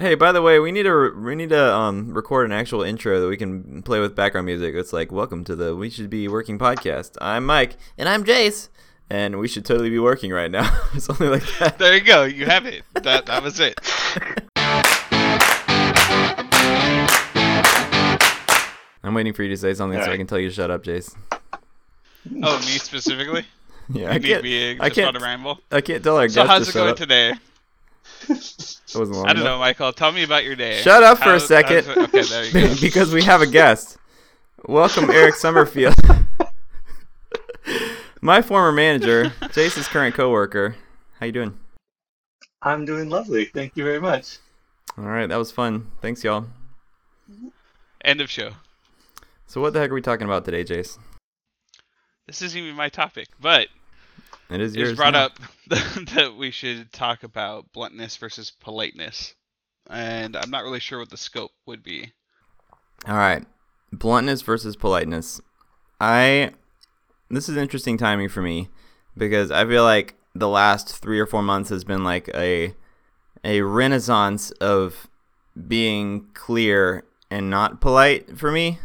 Hey, by the way, we need to we need to um record an actual intro that we can play with background music. It's like welcome to the We Should Be Working podcast. I'm Mike and I'm Jace, and we should totally be working right now. Something like that. There you go. You have it. That that was it. I'm waiting for you to say something so I can tell you to shut up, Jace. Oh, me specifically? Yeah, You I can't. I can't. on a ramble. I can't tell our So guests how's it going up. today? That wasn't long I don't enough. know, Michael. Tell me about your day. Shut up for a second. how's okay, there you go. because we have a guest. Welcome, Eric Summerfield. My former manager, Jace's current coworker. How you doing? I'm doing lovely. Thank you very much. All right, that was fun. Thanks, y'all. End of show. So, what the heck are we talking about today, Jace? This isn't even my topic, but It is it yours. was brought now. up that we should talk about bluntness versus politeness, and I'm not really sure what the scope would be. All right, bluntness versus politeness. I this is interesting timing for me because I feel like the last three or four months has been like a a renaissance of being clear and not polite for me.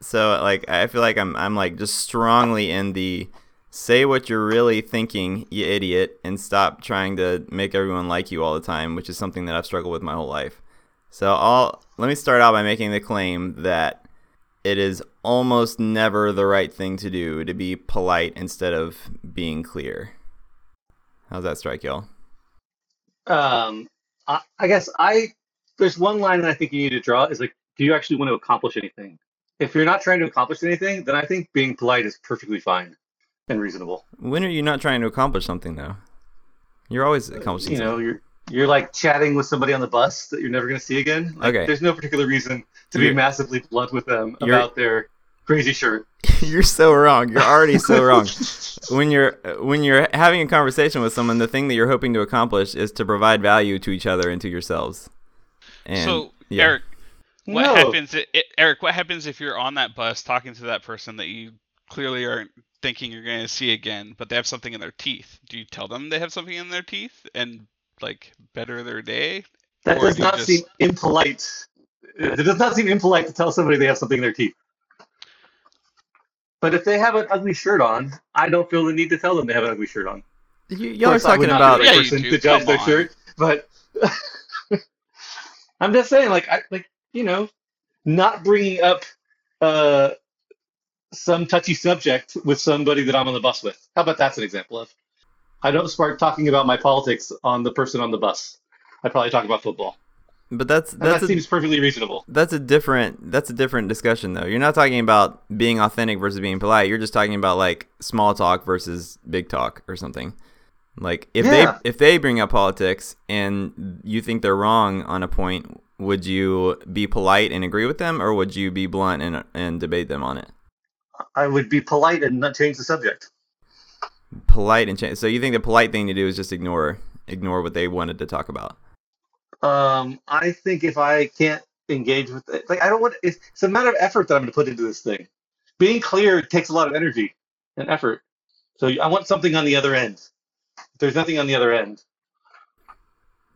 So like I feel like I'm I'm like just strongly in the say what you're really thinking, you idiot, and stop trying to make everyone like you all the time, which is something that I've struggled with my whole life. So I'll let me start out by making the claim that it is almost never the right thing to do to be polite instead of being clear. How's that strike y'all? Um, I, I guess I there's one line that I think you need to draw is like, do you actually want to accomplish anything? If you're not trying to accomplish anything, then I think being polite is perfectly fine and reasonable. When are you not trying to accomplish something though? You're always uh, accomplishing You know, something. you're you're like chatting with somebody on the bus that you're never going to see again. Like, Okay. There's no particular reason to be You're- massively blunt with them about their crazy shirt. you're so wrong. You're already so wrong. When you're when you're having a conversation with someone, the thing that you're hoping to accomplish is to provide value to each other and to yourselves. And so, yeah. Eric, what No. happens? i i Eric, what happens if you're on that bus talking to that person that you clearly aren't thinking you're going to see again, but they have something in their teeth? Do you tell them they have something in their teeth and like better their day? That Or does do not just- seem impolite. It does not seem impolite to tell somebody they have something in their teeth. But if they have an ugly shirt on, I don't feel the need to tell them they have an ugly shirt on. You, y'all are course, talking not about be the Yeah, person do. to judge Come their on. shirt, but I'm just saying, like, I like you know, not bringing up uh, some touchy subject with somebody that I'm on the bus with. How about that's an example of? I don't start talking about my politics on the person on the bus. I probably talk about football, But that's and that's that a, seems perfectly reasonable. that's a different that's a different discussion though. You're not talking about being authentic versus being polite. You're just talking about like small talk versus big talk or something. Like if Yeah. they if they bring up politics and you think they're wrong on a point, would you be polite and agree with them or would you be blunt and and debate them on it? I would be polite and not change the subject. Polite and change. So you think the polite thing to do is just ignore ignore what they wanted to talk about. Um, I think if I can't engage with it, like I don't want it's, it's a matter of effort that I'm going to put into this thing. Being clear takes a lot of energy and effort. So I want something on the other end. If there's nothing on the other end.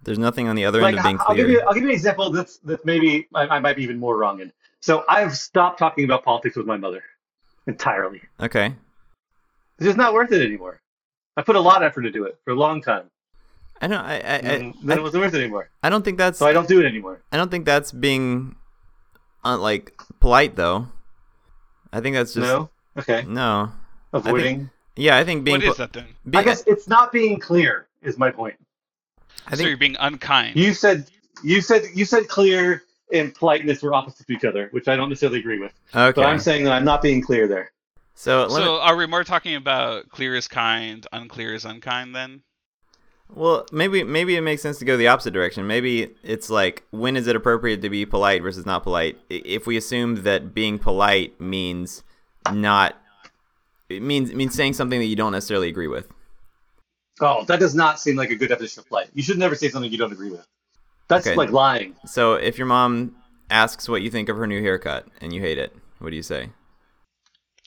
There's nothing on the other Like end of being I'll give clear. you I'll give you an example that's that maybe I, I might be even more wrong in. So I've stopped talking about politics with my mother entirely. Okay. It's just not worth it anymore. I put a lot of effort into it for a long time. I don't. I. I, I, and then it wasn't worth it anymore. I don't think that's. So I don't do it anymore. I don't think that's being, uh, like polite though. I think that's just no? Okay. no. Avoiding. Yeah, I think being. what is that then? being- I guess it's not being clear is my point. I so think you're being unkind. You said you said you said clear and politeness were opposite to each other, which I don't necessarily agree with. okay. But I'm saying that I'm not being clear there. so, let me- so are we more talking about clear is kind, unclear is unkind then? well, maybe maybe it makes sense to go the opposite direction. Maybe it's like when is it appropriate to be polite versus not polite? If we assume that being polite means not, it means it means saying something that you don't necessarily agree with. Oh, that does not seem like a good definition of polite. You should never say something you don't agree with. That's Okay. like lying. So if your mom asks what you think of her new haircut and you hate it, what do you say?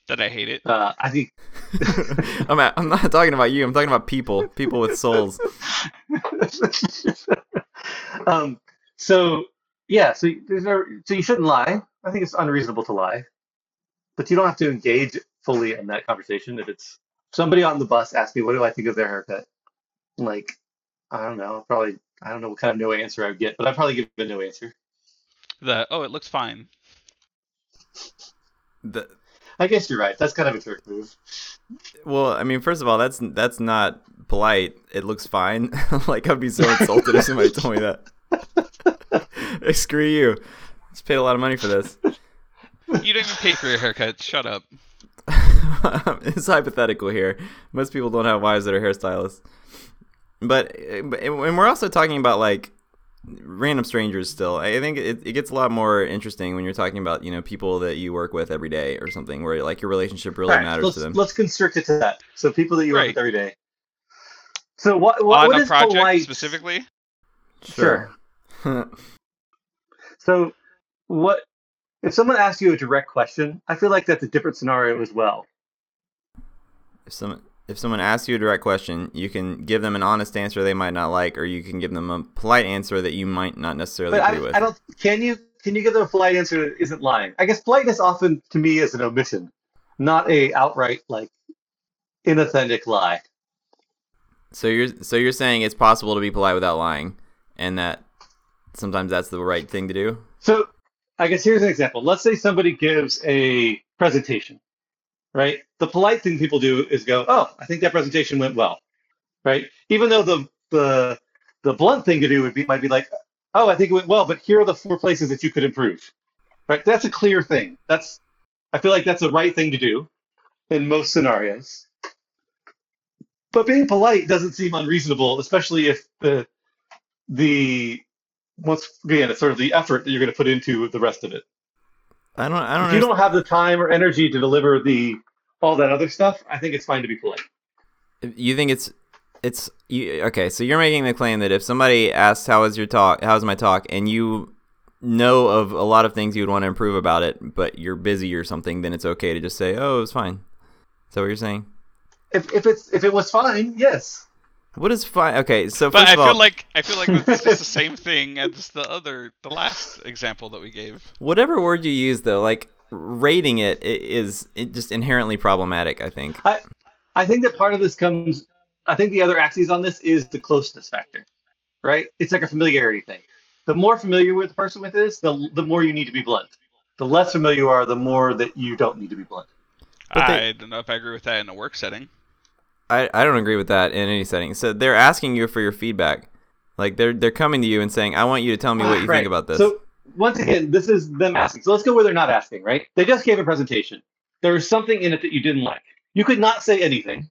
That I hate it. Uh, I think I'm, at, I'm not talking about you. I'm talking about people, people with souls. um, So yeah, so there's no, so you shouldn't lie. I think it's unreasonable to lie, but you don't have to engage fully in that conversation. If it's somebody on the bus asks me, "What do I think of their haircut?" Like, I don't know. Probably, I don't know what kind of no answer I would get, but I'd probably give a no answer. The oh, it looks fine. The, I guess you're right. That's kind of a jerk move. well, I mean, first of all, that's that's not polite. It looks fine. like I'd be so insulted if somebody told me that. Hey, Screw you. Just paid a lot of money for this. You don't even pay for your haircut. Shut up. it's hypothetical here. Most people don't have wives that are hairstylists. But, but and we're also talking about like random strangers still. I think it, it gets a lot more interesting when you're talking about, you know, people that you work with every day or something where like your relationship really All right, matters let's, to them. let's constrict it to that. So people that you work with every day. So what? What, On what a is project polite? specifically. Sure. So what? If someone asks you a direct question, I feel like that's a different scenario as well. if someone if someone asks you a direct question, you can give them an honest answer they might not like, or you can give them a polite answer that you might not necessarily But agree with. I, I don't. Can you? Can you give them a polite answer that isn't lying? I guess politeness often, to me, is an omission, not a outright like inauthentic lie. So you're so you're saying it's possible to be polite without lying, and that sometimes that's the right thing to do. So I guess here's an example. Let's say somebody gives a presentation, right? The polite thing people do is go, "Oh, I think that presentation went well," right? Even though the the the blunt thing to do would be might be like, "Oh, I think it went well, but here are the four places that you could improve," right? That's a clear thing. That's I feel like that's the right thing to do in most scenarios. But being polite doesn't seem unreasonable, especially if the the once again it's sort of the effort that you're going to put into the rest of it. I don't I don't If you don't have the time or energy to deliver the all that other stuff, I think it's fine to be polite. You think it's it's you, okay? So you're making the claim that if somebody asks how was your talk, how's my talk, and you know of a lot of things you would want to improve about it, but you're busy or something, then it's okay to just say, "Oh, it was fine." Is that what you're saying? If, if it's if it was fine, yes. What is fine? Okay, so But first I of all, feel like I feel like it's just the same thing as the other, the last example that we gave. whatever word you use, though, like rating it i- it just inherently problematic. I think. I I think that part of this comes. I think the other axis on this is the closeness factor, right? It's like a familiarity thing. The more familiar with the person with this, the the more you need to be blunt. The less familiar you are, the more that you don't need to be blunt. But they- I don't know if I agree with that in a work setting. I, I don't agree with that in any setting. So they're asking you for your feedback. Like they're they're coming to you and saying, "I want you to tell me what you Right. think about this." So once again, this is them asking. So let's go where they're not asking, right? They just gave a presentation. There was something in it that you didn't like. You could not say anything,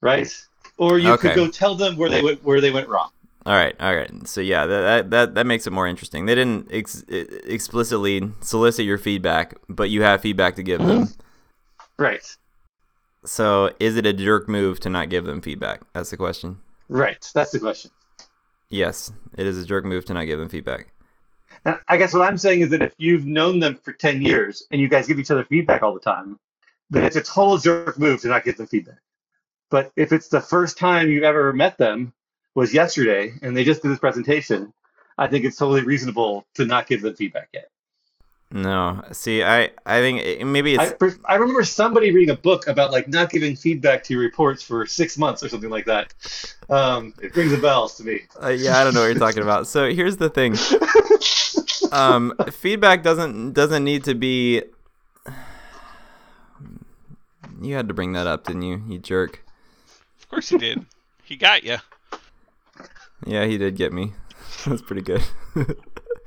right? Or you Okay. could go tell them where they went where they went wrong. all right, all right. So yeah, that that that, makes it more interesting. They didn't ex- explicitly solicit your feedback, but you have feedback to give them. Right. So is it a jerk move to not give them feedback? That's the question. Right. That's the question. Yes, it is a jerk move to not give them feedback. And I guess what I'm saying is that if you've known them for 10 years and you guys give each other feedback all the time, then it's a total jerk move to not give them feedback. But if it's the first time you've ever met them was yesterday and they just did this presentation, I think it's totally reasonable to not give them feedback yet. No, see, I I think it, maybe it's I, I remember somebody reading a book about like not giving feedback to your reports for six months or something like that. Um, it rings a bells to me. uh, yeah, I don't know what you're talking about. So here's the thing. um, feedback doesn't doesn't need to be. You had to bring that up, didn't you? You jerk. Of course he did. he got you. Yeah, he did get me. That's pretty good.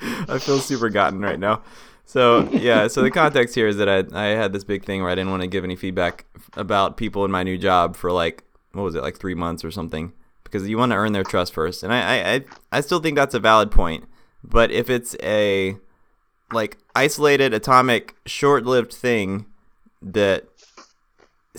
I feel super gotten right now. So yeah, so the context here is that I I had this big thing where I didn't want to give any feedback about people in my new job for like what was it like three months or something because you want to earn their trust first, and I I I, still think that's a valid point. But if it's a like isolated atomic short-lived thing that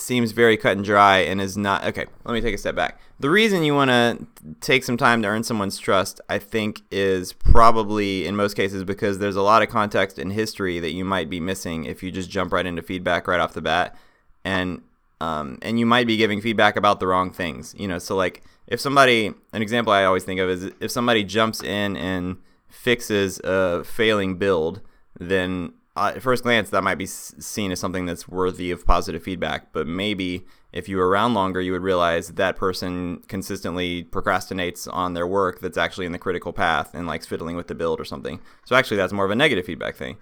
seems very cut and dry and is not okay let me take a step back. The reason you want to take some time to earn someone's trust i think is probably in most cases because there's a lot of context and history that you might be missing if you just jump right into feedback right off the bat. And um, and you might be giving feedback about the wrong things you know? So like if somebody an example i always think of is if somebody jumps in and fixes a failing build, then uh, at first glance that might be seen as something that's worthy of positive feedback. But maybe if you were around longer, you would realize that person consistently procrastinates on their work that's actually in the critical path and likes fiddling with the build or something. So actually, that's more of a negative feedback thing.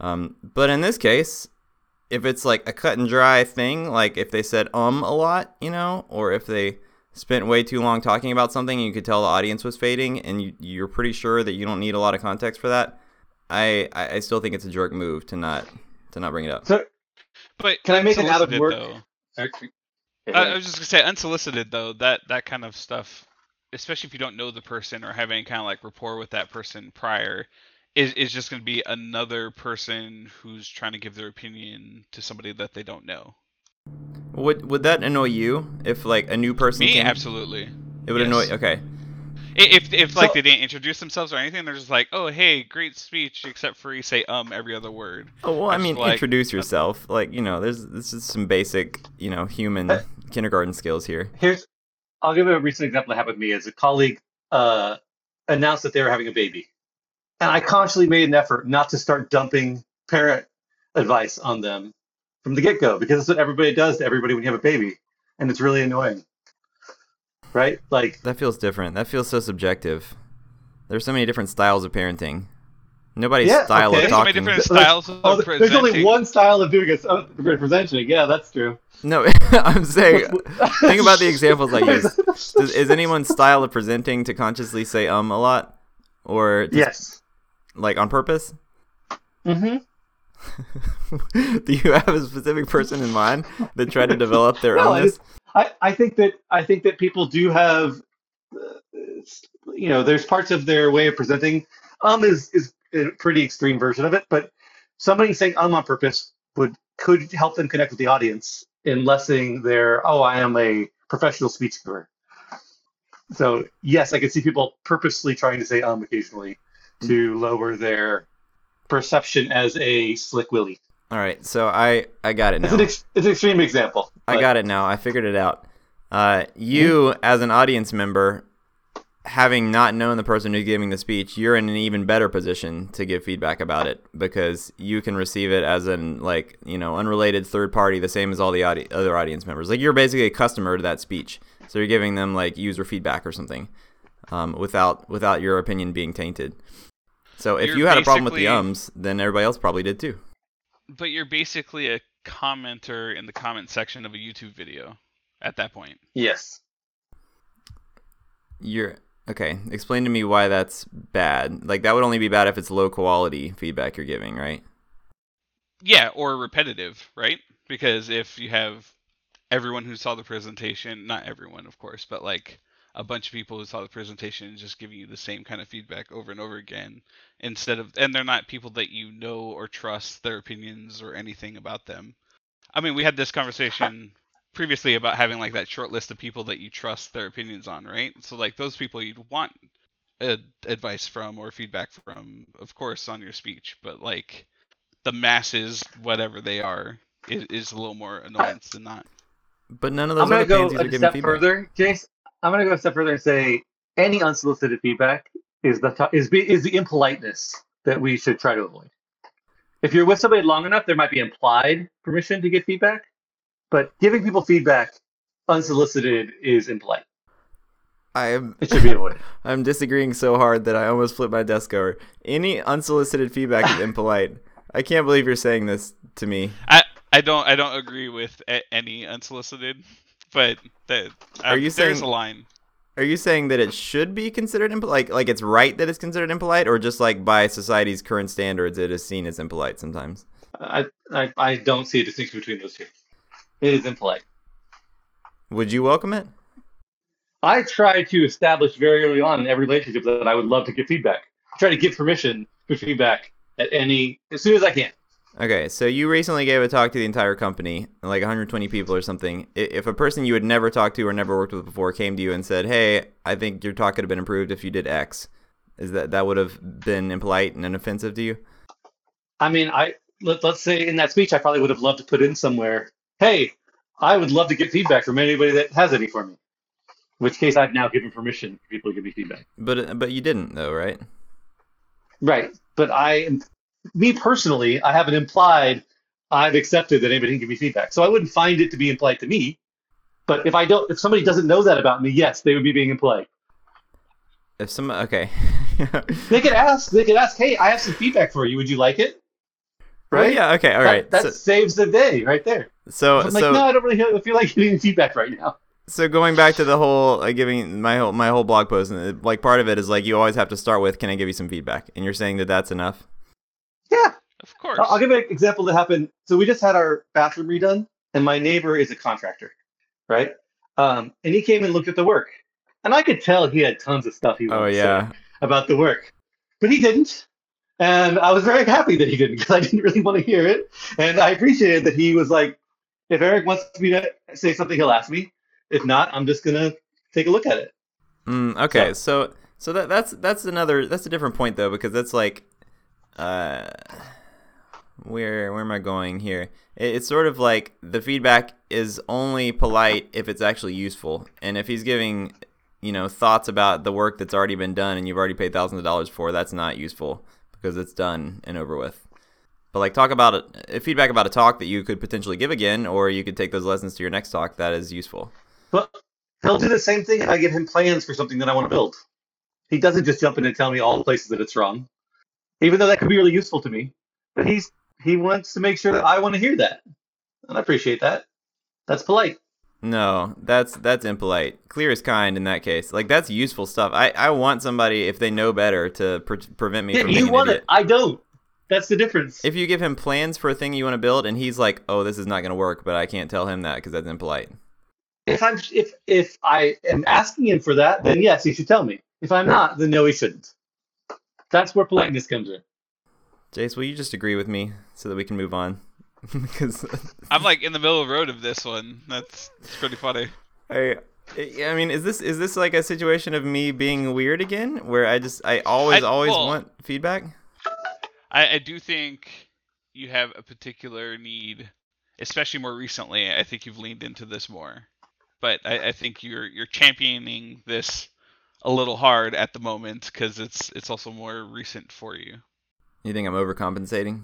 Um, but in this case, if it's like a cut and dry thing, like if they said um a lot, you know, or if they spent way too long talking about something and you could tell the audience was fading and you, you're pretty sure that you don't need a lot of context for that, I, I I still think it's a jerk move to not to not bring it up. So But Can I make an out of work- Though, actually, I, I was just gonna say unsolicited though. That that kind of stuff, especially if you don't know the person or have any kind of like rapport with that person prior, is is just gonna be another person who's trying to give their opinion to somebody that they don't know. Would would that annoy you if like a new person Me, came? absolutely. It would yes. annoy. Okay. I- If if like they didn't introduce themselves or anything, they're just like, oh hey, great speech, except for you say um every other word. Oh well, I It's mean, like- introduce yourself. Like you know, there's this is some basic you know human Uh, kindergarten skills here. here's I'll give a recent example that happened with me as a colleague uh, announced that they were having a baby, and I consciously made an effort not to start dumping parent advice on them from the get go because that's what everybody does to everybody when you have a baby, and it's really annoying, right? Like That feels different. That feels so subjective. There's so many different styles of parenting. Nobody's Yeah, style okay. of There's so many talking. different Like, of oh, there's only one style of doing it, uh, presenting. Yeah, that's true. No, I'm saying. think about the examples I use. Does, is anyone's style of presenting to consciously say um a lot, or just, Yes. like on purpose? Mm-hmm. Do you have a specific person in mind that tried to develop their No, I, I, I think that I think that people do have, uh, you know, there's parts of their way of presenting. Um is is a pretty extreme version of it, but somebody saying um on purpose would could help them connect with the audience in lessening their oh I am a professional speech giver. So yes, I can see people purposely trying to say um occasionally to lower their perception as a slick willy. All right, so I I got it It's now. an ex- it's an extreme example. I got it now. I figured it out. Uh, you, as an audience member, having not known the person who's giving the speech, you're in an even better position to give feedback about it because you can receive it as an like you know unrelated third party, the same as all the audi- other audience members. Like you're basically a customer to that speech, so you're giving them like user feedback or something, um, without without your opinion being tainted. So if You're you had a problem with the ums, then everybody else probably did too. But you're basically a commenter in the comment section of a YouTube video at that point. Yes. You're okay. Explain to me why that's bad. Like that would only be bad if it's low quality feedback you're giving, right? Yeah, or repetitive, right? Because if you have everyone who saw the presentation, not everyone, of course, but like a bunch of people who saw the presentation just giving you the same kind of feedback over and over again instead of and they're not people that you know or trust their opinions or anything about them. I mean, we had this conversation previously about having like that short list of people that you trust their opinions on, right? So like those people you'd want uh, advice from or feedback from, of course, on your speech, but like the masses, whatever they are, is, is a little more annoyance than not. But none of I'm those going other to go pansies are giving step feedback. further, Jace. I'm going to go a step further and say any unsolicited feedback is the to- is be, is the impoliteness that we should try to avoid. If you're with somebody long enough, there might be implied permission to get feedback, but giving people feedback unsolicited is impolite. I am It should be avoided. I'm disagreeing so hard that I almost flipped my desk over. Any unsolicited feedback is impolite. I can't believe you're saying this to me. I I don't I don't agree with any unsolicited, but that Are um, you there's saying- a line. Are you saying that it should be considered impolite? Like, like it's right that it's considered impolite, or just like by society's current standards, it is seen as impolite sometimes? I, I I don't see a distinction between those two. It is impolite. Would you welcome it? I try to establish very early on in every relationship that I would love to get feedback. I try to give permission for feedback at any as soon as I can. Okay, so you recently gave a talk to the entire company, like 120 people or something. If a person you had never talked to or never worked with before came to you and said, "Hey, I think your talk could have been improved if you did X," is that that would have been impolite and offensive to you? I mean, I let, let's say in that speech, I probably would have loved to put in somewhere, "Hey, I would love to get feedback from anybody that has any for me." In which case, I've now given permission for people to give me feedback. But but you didn't though, right? Right. But I, me personally, I haven't implied I've accepted that anybody can give me feedback. So I wouldn't find it to be implied to me. But if I don't, if somebody doesn't know that about me, yes, they would be being implied. If some okay, They could ask. They could ask, "Hey, I have some feedback for you. Would you like it?" Well, Right. yeah, okay, All right. That- That, so, saves the day right there. so, I'm like, so no, I don't really feel like giving feedback right now. So going back to the whole like giving my whole my whole blog post, and like part of it is like you always have to start with, "Can I give you some feedback?" And you're saying that that's enough. Yeah. Of course. I'll, I'll give an example that happened. So we just had our bathroom redone, and my neighbor is a contractor, right? Um, and he came and looked at the work, and I could tell he had tons of stuff he wanted Oh to say yeah, about the work, but he didn't. And I was very happy that he didn't because I didn't really want to hear it. And I appreciated that he was like, if Eric wants me to say something, he'll ask me. If not, I'm just gonna take a look at it. mm, okay. So so that that's that's another that's a different point though because that's like, uh, where where am I going here? It, it's sort of like the feedback is only polite if it's actually useful, and if he's giving you know thoughts about the work that's already been done and you've already paid thousands of dollars for, that's not useful because it's done and over with. But like talk about it, feedback about a talk that you could potentially give again, or you could take those lessons to your next talk. That is useful. But he'll do the same thing if I give him plans for something that I want to build. He doesn't just jump in and tell me all the places that it's wrong, even though that could be really useful to me. But he's he wants to make sure that I want to hear that, and I appreciate that. That's polite. No, that's that's impolite. Clear is kind in that case. Like that's useful stuff. I, I want somebody if they know better to pre- prevent me Yeah, from you an want it. I don't. That's the difference. If you give him plans for a thing you want to build and he's like, "Oh, this is not going to work," but I can't tell him that because that's impolite. if I'm if if I am asking him for that, then yes, he should tell me. If I'm not, then no, he shouldn't. That's where politeness comes in. Jace, will you just agree with me so that we can move on? because I'm like in the middle of the road of this one. That's, that's pretty funny. I, I mean, is this is this like a situation of me being weird again, where I just I always I- always well- want feedback? I, I do think you have a particular need, especially more recently. I think you've leaned into this more, but I, I think you're you're championing this a little hard at the moment because it's it's also more recent for you. You think I'm overcompensating?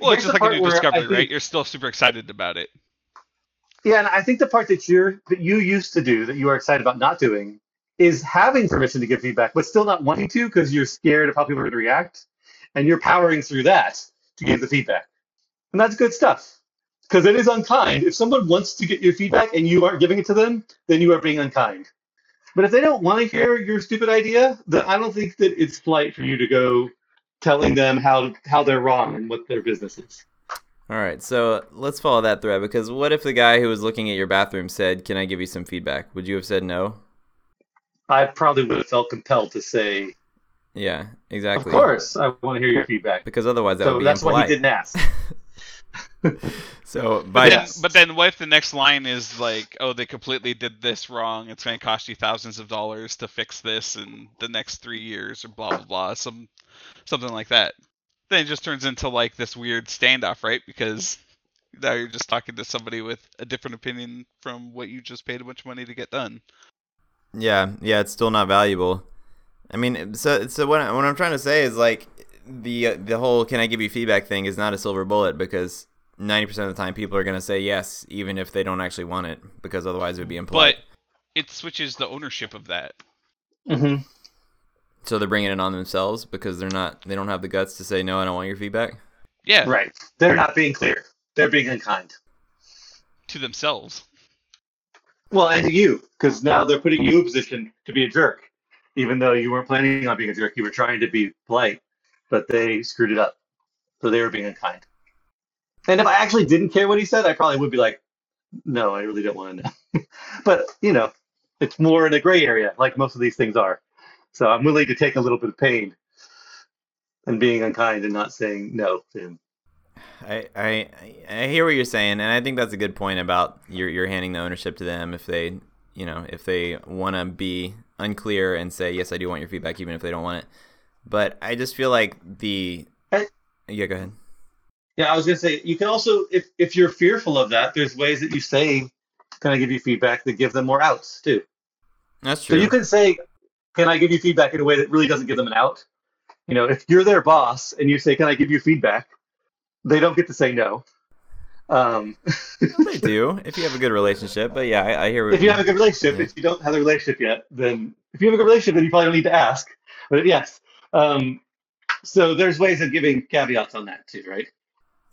Well, Here's it's just like a new discovery, think- right? You're still super excited about it. Yeah, and I think the part that you're that you used to do that you are excited about not doing is having permission to give feedback, but still not wanting to because you're scared of how people are going to react, and you're powering through that to give the feedback, and that's good stuff. Because it is unkind. If someone wants to get your feedback and you aren't giving it to them, then you are being unkind. But if they don't want to hear your stupid idea, then I don't think that it's polite for you to go telling them how how they're wrong and what their business is. All right, so let's follow that thread because what if the guy who was looking at your bathroom said, "Can I give you some feedback?" Would you have said no? I probably would have felt compelled to say, Yeah, exactly. "Of course, I want to hear your feedback." Because otherwise that so would be that's why impolite. he didn't ask. So But by then, Yes. but then what if the next line is like, oh, they completely did this wrong. It's going to cost you thousands of dollars to fix this in the next three years, or blah blah blah, some something like that. Then it just turns into like this weird standoff, right? Because now you're just talking to somebody with a different opinion from what you just paid a bunch of money to get done. yeah, yeah, it's still not valuable. I mean, so so what I, what I'm trying to say is like the uh, the whole "Can I give you feedback?" thing is not a silver bullet because. 90% of the time people are going to say yes even if they don't actually want it because otherwise it would be impolite. But it switches the ownership of that. hmm So they're bringing it on themselves because they're not they don't have the guts to say no, I don't want your feedback. Yeah, Right. They're not being clear. They're being unkind. to themselves. Well, and to you, because now they're putting you in a position to be a jerk, even though you weren't planning on being a jerk. You were trying to be polite, but they screwed it up. So they were being unkind. And if I actually didn't care what he said, I probably would be like, no, I really don't want to know. but, you know, it's more in a gray area, like most of these things are. So I'm willing to take a little bit of pain and being unkind and not saying no to him. I, I I hear what you're saying, and I think that's a good point about you're you're handing the ownership to them if they you know if they want to be unclear and say yes I do want your feedback even if they don't want it. But I just feel like the Hey. yeah go ahead. Yeah, I was gonna say you can also, if if you're fearful of that, there's ways that you say, "Can I give you feedback?" that give them more outs too. That's true. So you can say, "Can I give you feedback?" in a way that really doesn't give them an out, You know, if you're their boss and you say, "Can I give you feedback?" they don't get to say no. Um, Well, they do if you have a good relationship. But yeah, I, I hear. what if you have a good relationship, Yeah. if you don't have a relationship yet, then if you have a good relationship, then you probably don't need to ask. But yes, um, so there's ways of giving caveats on that too, right?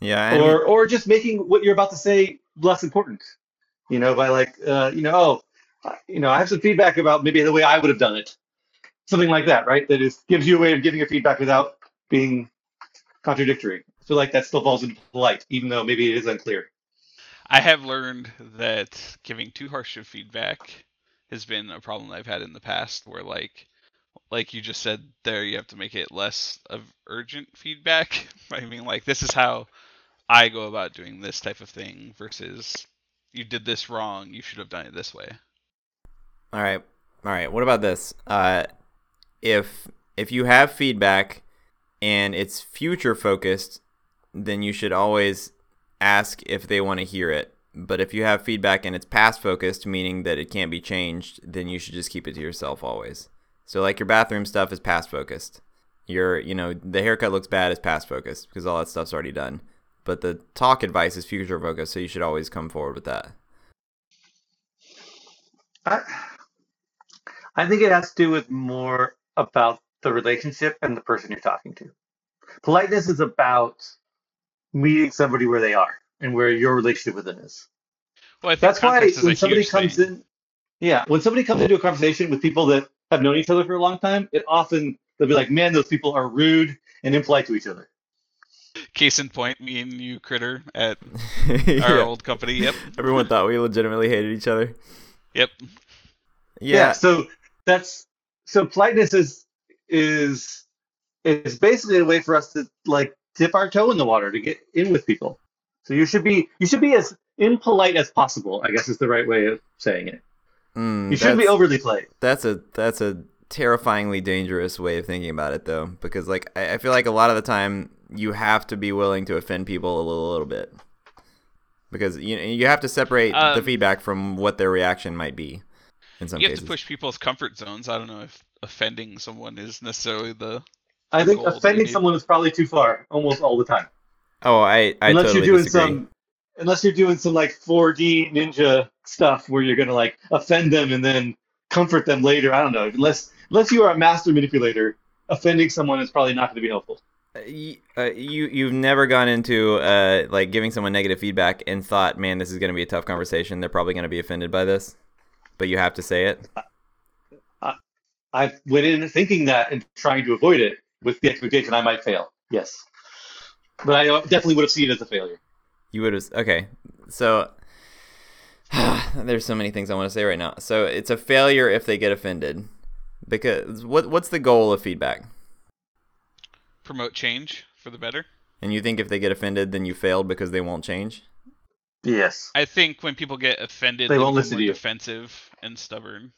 Yeah, I mean- or or just making what you're about to say less important. You know, by like, uh, you know, oh, you know, I have some feedback about maybe the way I would have done it, something like that, right? That is gives you a way of giving a feedback without being contradictory. I feel like that still falls into polite, even though maybe it is unclear. I have learned that giving too harsh of feedback has been a problem I've had in the past where like like you just said there you have to make it less of urgent feedback. I mean like this is how I go about doing this type of thing versus you did this wrong, you should have done it this way. All right. All right. What about this? Uh, if if you have feedback and it's future focused, then you should always ask if they want to hear it. But if you have feedback and it's past focused, meaning that it can't be changed, then you should just keep it to yourself always. So like your bathroom stuff is past focused. Your you know the haircut looks bad is past focused because all that stuff's already done. But the talk advice is future focused, so you should always come forward with that. I, I think it has to do with more about the relationship and the person you're talking to. Politeness is about meeting somebody where they are and where your relationship with them is. Well, I That's why context is a when somebody comes thing. in, yeah, when somebody comes into a conversation with people that have known each other for a long time, it often they'll be like, "Man, those people are rude and impolite to each other." Case in point, me and you critter at Yeah. our old company. Yep. Everyone thought we legitimately hated each other. Yep. Yeah. so that's so politeness is is is basically a way for us to like dip our toe in the water to get in with people. So you should be you should be as impolite as possible. I guess is the right way of saying it. Mm, You shouldn't be overly polite. That's a that's a terrifyingly dangerous way of thinking about it, though, because like I, I feel like a lot of the time you have to be willing to offend people a little, little bit, because you you have to separate the Um, feedback from what their reaction might be. In some You have cases, to push people's comfort zones. I don't know if offending someone is necessarily the I think goal offending someone is probably too far almost all the time. oh, I I unless totally you're doing disagree. some unless you're doing some like 4D ninja stuff where you're gonna like offend them and then comfort them later. I don't know. Unless unless you are a master manipulator, offending someone is probably not going to be helpful. Uh, uh, you you've never gone into uh like giving someone negative feedback and thought, man, this is going to be a tough conversation. They're probably going to be offended by this, but you have to say it. I went in thinking that and trying to avoid it with the expectation I might fail. Yes, but I uh, definitely would have seen it as a failure. You would have okay. So there's so many things I want to say right now. So it's a failure if they get offended. Because what what's the goal of feedback? promote change for the better. And you think if they get offended, then you failed because they won't change? Yes. I think when people get offended, They they, won't listen more to you. defensive and stubborn.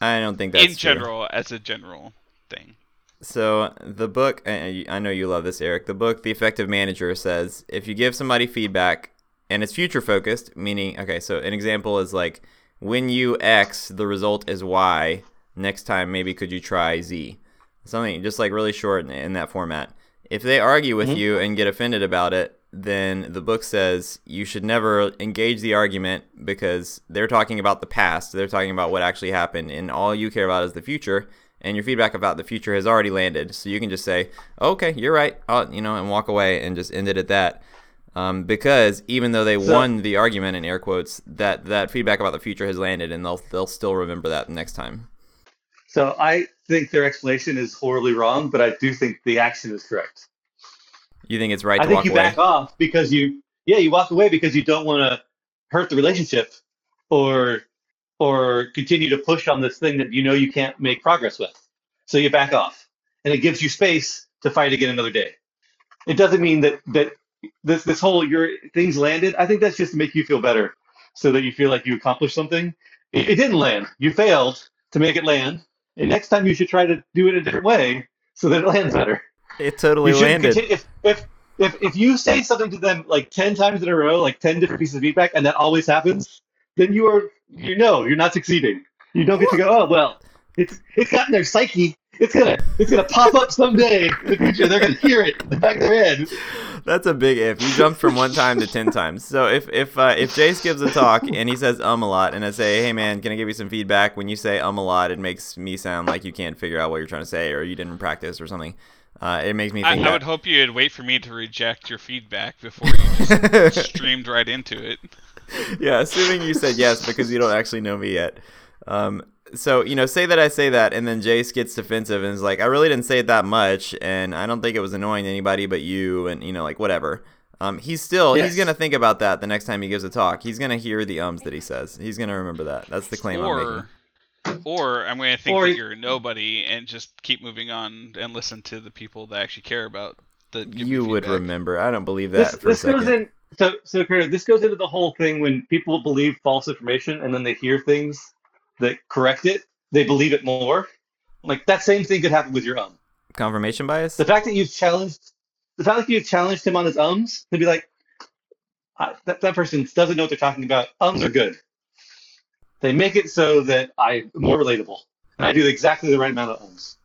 I don't think that's in true. general, as a general thing. So the book, I I know you love this, Eric. The book, The Effective Manager, says if you give somebody feedback and it's future focused, meaning, okay, so an example is like when you X, the result is Y. Next time, maybe could you try Z? Something just like really short in, in that format. If they argue with Mhm. you and get offended about it, then the book says you should never engage the argument because they're talking about the past. They're talking about what actually happened, and all you care about is the future. And your feedback about the future has already landed, so you can just say, "Okay, you're right," uh, you know, and walk away and just end it at that. Um, because even though they So- won the argument in air quotes, that that feedback about the future has landed, and they'll they'll still remember that next time. So I think their explanation is horribly wrong, but I do think the action is correct. You think it's right I to think walk you away? back off because you, yeah, you walk away because you don't want to hurt the relationship or or continue to push on this thing that you know you can't make progress with. So you back off, and it gives you space to fight again another day. It doesn't mean that that this this whole your things landed. I think that's just to make you feel better, so that you feel like you accomplished something. It, it didn't land. You failed to make it land, and next time you should try to do it a different way so that it lands better. It totally landed. continue, if, if if if you say something to them like ten times in a row, like ten different pieces of feedback, and that always happens, then you are you know you're not succeeding. You don't get to go. Oh well, it's it's gotten their psyche. It's gonna it's gonna pop up someday in the future. They're gonna hear it in the back of their head. That's a big if. You jumped from one time to ten times. So if if uh, if Jace gives a talk and he says um a lot, and I say, hey man, can I give you some feedback? When you say um a lot, it makes me sound like you can't figure out what you're trying to say, or you didn't practice, or something. Uh, it makes me I, think I that. would hope you'd wait for me to reject your feedback before you streamed right into it. yeah, assuming you said yes because you don't actually know me yet. Um, so you know, say that I say that, and then Jace gets defensive and is like, "I really didn't say it that much, and I don't think it was annoying to anybody but you," and you know, like whatever. Um, he's still Yes. he's gonna think about that the next time he gives a talk. He's gonna hear the ums that he says. He's gonna remember that. That's the claim I'm making. or I'm going to think Or- that you're nobody and just keep moving on and listen to the people that actually care about the. give You would remember. I don't believe that This for a this second. goes in so so Kurt, this goes into the whole thing when people believe false information and then they hear things that correct it, they believe it more. Like that same thing could happen with your um. Confirmation bias. The fact that you've challenged the fact that you've challenged him on his ums, to be like, I, that that person doesn't know what they're talking about. Ums are good. They make it so that I'm more relatable, and I do exactly the right amount of ums.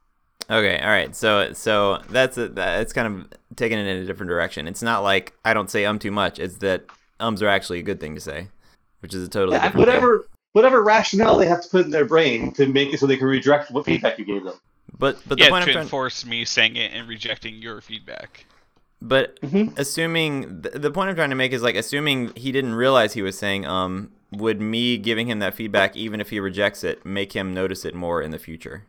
Okay, all right. So so that's a, that's kind of taking it in a different direction. It's not like I don't say um too much. It's that ums are actually a good thing to say, which is a totally Yeah, different thing. Whatever whatever rationale they have to put in their brain to make it so they can redirect what feedback you gave them. But but the Yeah, point to I'm trying enforce me saying it and rejecting your feedback. but Mhm. assuming the, the point I'm trying to make is like assuming he didn't realize he was saying um would me giving him that feedback even if he rejects it make him notice it more in the future.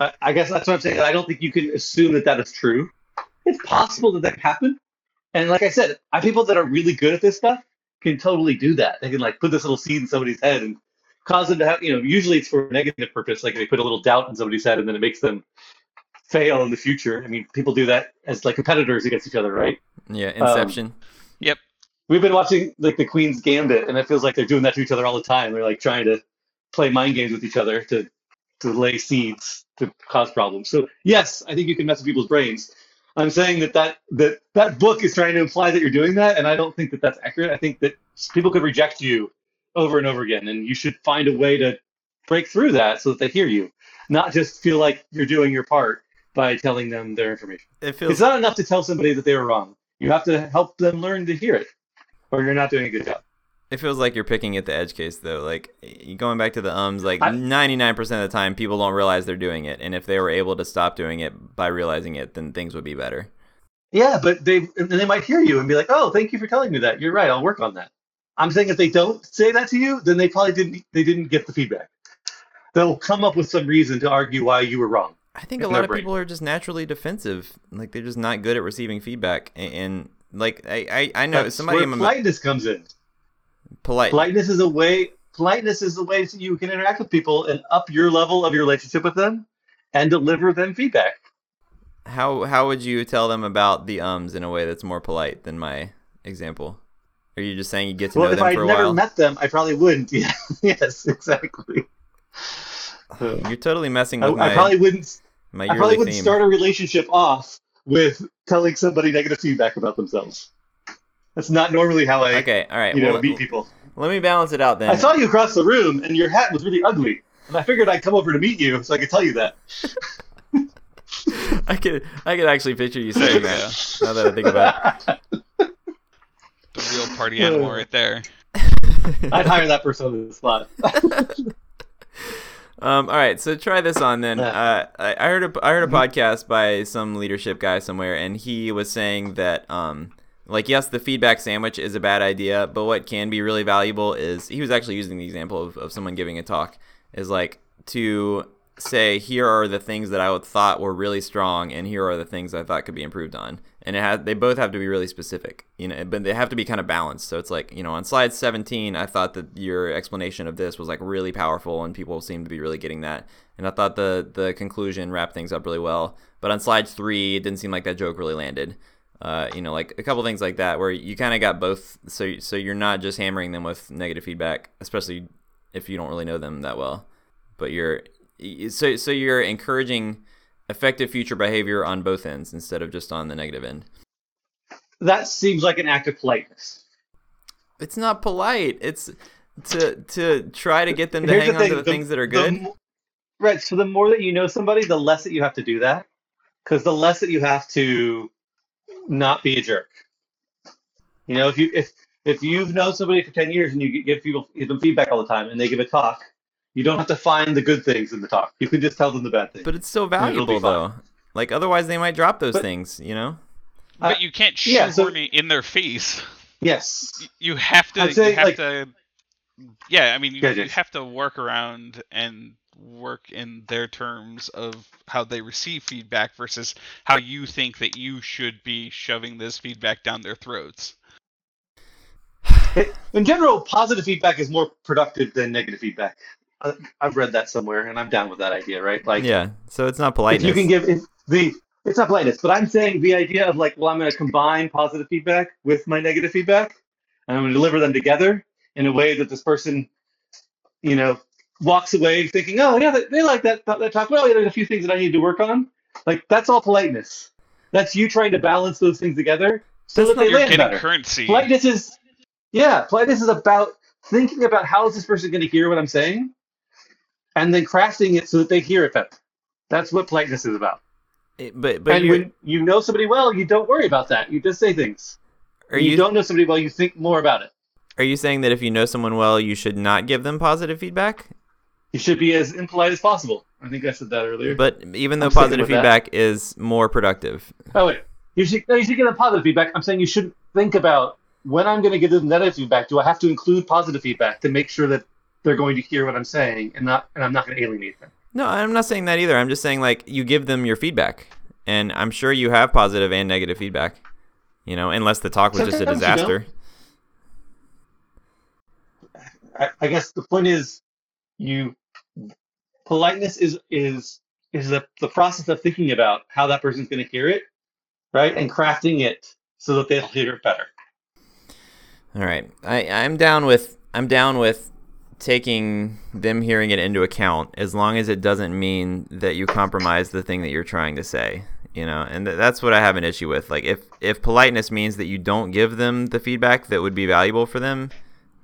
I, I guess that's what I'm saying. I don't think you can assume that that is true. It's possible that that happened. And like I said, I people that are really good at this stuff can totally do that. They can like put this little seed in somebody's head and cause them to have, you know, usually it's for a negative purpose. Like they put a little doubt in somebody's head and then it makes them fail in the future. I mean, people do that as like competitors against each other, right? Yeah, um, Inception. Yep. We've been watching like the Queen's Gambit, and it feels like they're doing that to each other all the time. They're like trying to play mind games with each other to to lay seeds to cause problems. So yes, I think you can mess with people's brains. I'm saying that that that that book is trying to imply that you're doing that, and I don't think that that's accurate. I think that people could reject you over and over again, and you should find a way to break through that so that they hear you, not just feel like you're doing your part by telling them their information. it feels It's not enough to tell somebody that they were wrong. You have to help them learn to hear it, or you're not doing a good job. It feels like you're picking at the edge case though. Like going back to the ums, like 99% of the time people don't realize they're doing it, and if they were able to stop doing it by realizing it, then things would be better. Yeah, but they and they might hear you and be like, "Oh, thank you for telling me that. You're right. I'll work on that." I'm saying if they don't say that to you, then they probably didn't they didn't get the feedback. They'll come up with some reason to argue why you were wrong. I think a lot of brain. people are just naturally defensive. Like they're just not good at receiving feedback, and, and like I, I, I know That's somebody where politeness comes in. Polite. Politeness is a way. Politeness is the way that you can interact with people and up your level of your relationship with them, and deliver them feedback. How how would you tell them about the ums in a way that's more polite than my example? Are you just saying you get to Well, know if them I for a never met them, I probably wouldn't. Yeah. yes, exactly. You're totally messing I, with my I probably wouldn't. my I probably wouldn't theme. start a relationship off with telling somebody negative feedback about themselves. That's not normally how I, okay, all right. you know, well, meet people. let me balance it out then. I saw you across the room, and your hat was really ugly, and I figured I'd come over to meet you so I could tell you that. I could I could actually picture you saying that. now that I think about it, The real party animal right there. I'd hire that person on the spot. Um, all right, so try this on then. Uh, I, I heard a I heard a podcast by some leadership guy somewhere, and he was saying that um, like yes, the feedback sandwich is a bad idea, but what can be really valuable is he was actually using the example of, of someone giving a talk is like to say here are the things that I thought were really strong, and here are the things I thought could be improved on. And it has, they both have to be really specific, you know, but they have to be kind of balanced. So it's like, you know, on slide 17, I thought that your explanation of this was like really powerful, and people seem to be really getting that. And I thought the the conclusion wrapped things up really well. But on slide three, it didn't seem like that joke really landed. Uh, you know, like a couple things like that, where you kind of got both. So so you're not just hammering them with negative feedback, especially if you don't really know them that well. But you're so so you're encouraging effective future behavior on both ends instead of just on the negative end. That seems like an act of politeness. It's not polite. It's to to try to get them to Here's hang the on to the, the- things that are good. mo- right. So the more that you know somebody, the less that you have to do that, because the less that you have to not be a jerk. You know, if you if if you've known somebody for ten years and you give people give them feedback all the time and they give a talk, you don't have to find the good things in the talk. You can just tell them the bad things. But it's so valuable fine. though. Like otherwise they might drop those But- things, you know? But Uh, you can't yeah, so- shoehorn it in their face. yes, You have to. I'm You have like- to. Yeah, I mean, you, Yeah, you have to work around and work in their terms of how they receive feedback versus how you think that you should be shoving this feedback down their throats. In general, positive feedback is more productive than negative feedback. I, I've read that somewhere, and I'm down with that idea. Right? Like, yeah. So it's not if politeness. you can give if the it's not politeness, but I'm saying the idea of like, well, I'm going to combine positive feedback with my negative feedback, and I'm going to deliver them together in a way that this person, you know, walks away thinking, oh yeah, they, they like that that talk. Well, yeah, there's a few things that I need to work on. Like that's all politeness. That's you trying to balance those things together so That's that they You're land getting better. currency. Politeness is, yeah, politeness is about thinking about how is this person going to hear what I'm saying, and then crafting it so that they hear it better. That's what politeness is about. It- but but and you're, when you know somebody well, you don't worry about that. You just say things. are you, you don't know somebody well, you think more about it. are you saying that if you know someone well, you should not give them positive feedback? You should be as impolite as possible. I think I said that earlier. But even though I'm positive feedback is more productive. oh wait, you should no, you should give them positive feedback. I'm saying you should think about when I'm going to give them negative feedback. Do I have to include positive feedback to make sure that they're going to hear what I'm saying and not and I'm not going to alienate them. No, I'm not saying that either. I'm just saying like you give them your feedback. And I'm sure you have positive and negative feedback. You know, unless the talk was just a Sometimes you don't. disaster. I, I guess the point is, you politeness is is is the, the process of thinking about how that person's going to hear it, right, and crafting it so that they'll hear it better. All right. I I'm down with I'm down with taking them hearing it into account as long as it doesn't mean that you compromise the thing that you're trying to say, you know. And th- that's what I have an issue with. Like if if politeness means that you don't give them the feedback that would be valuable for them,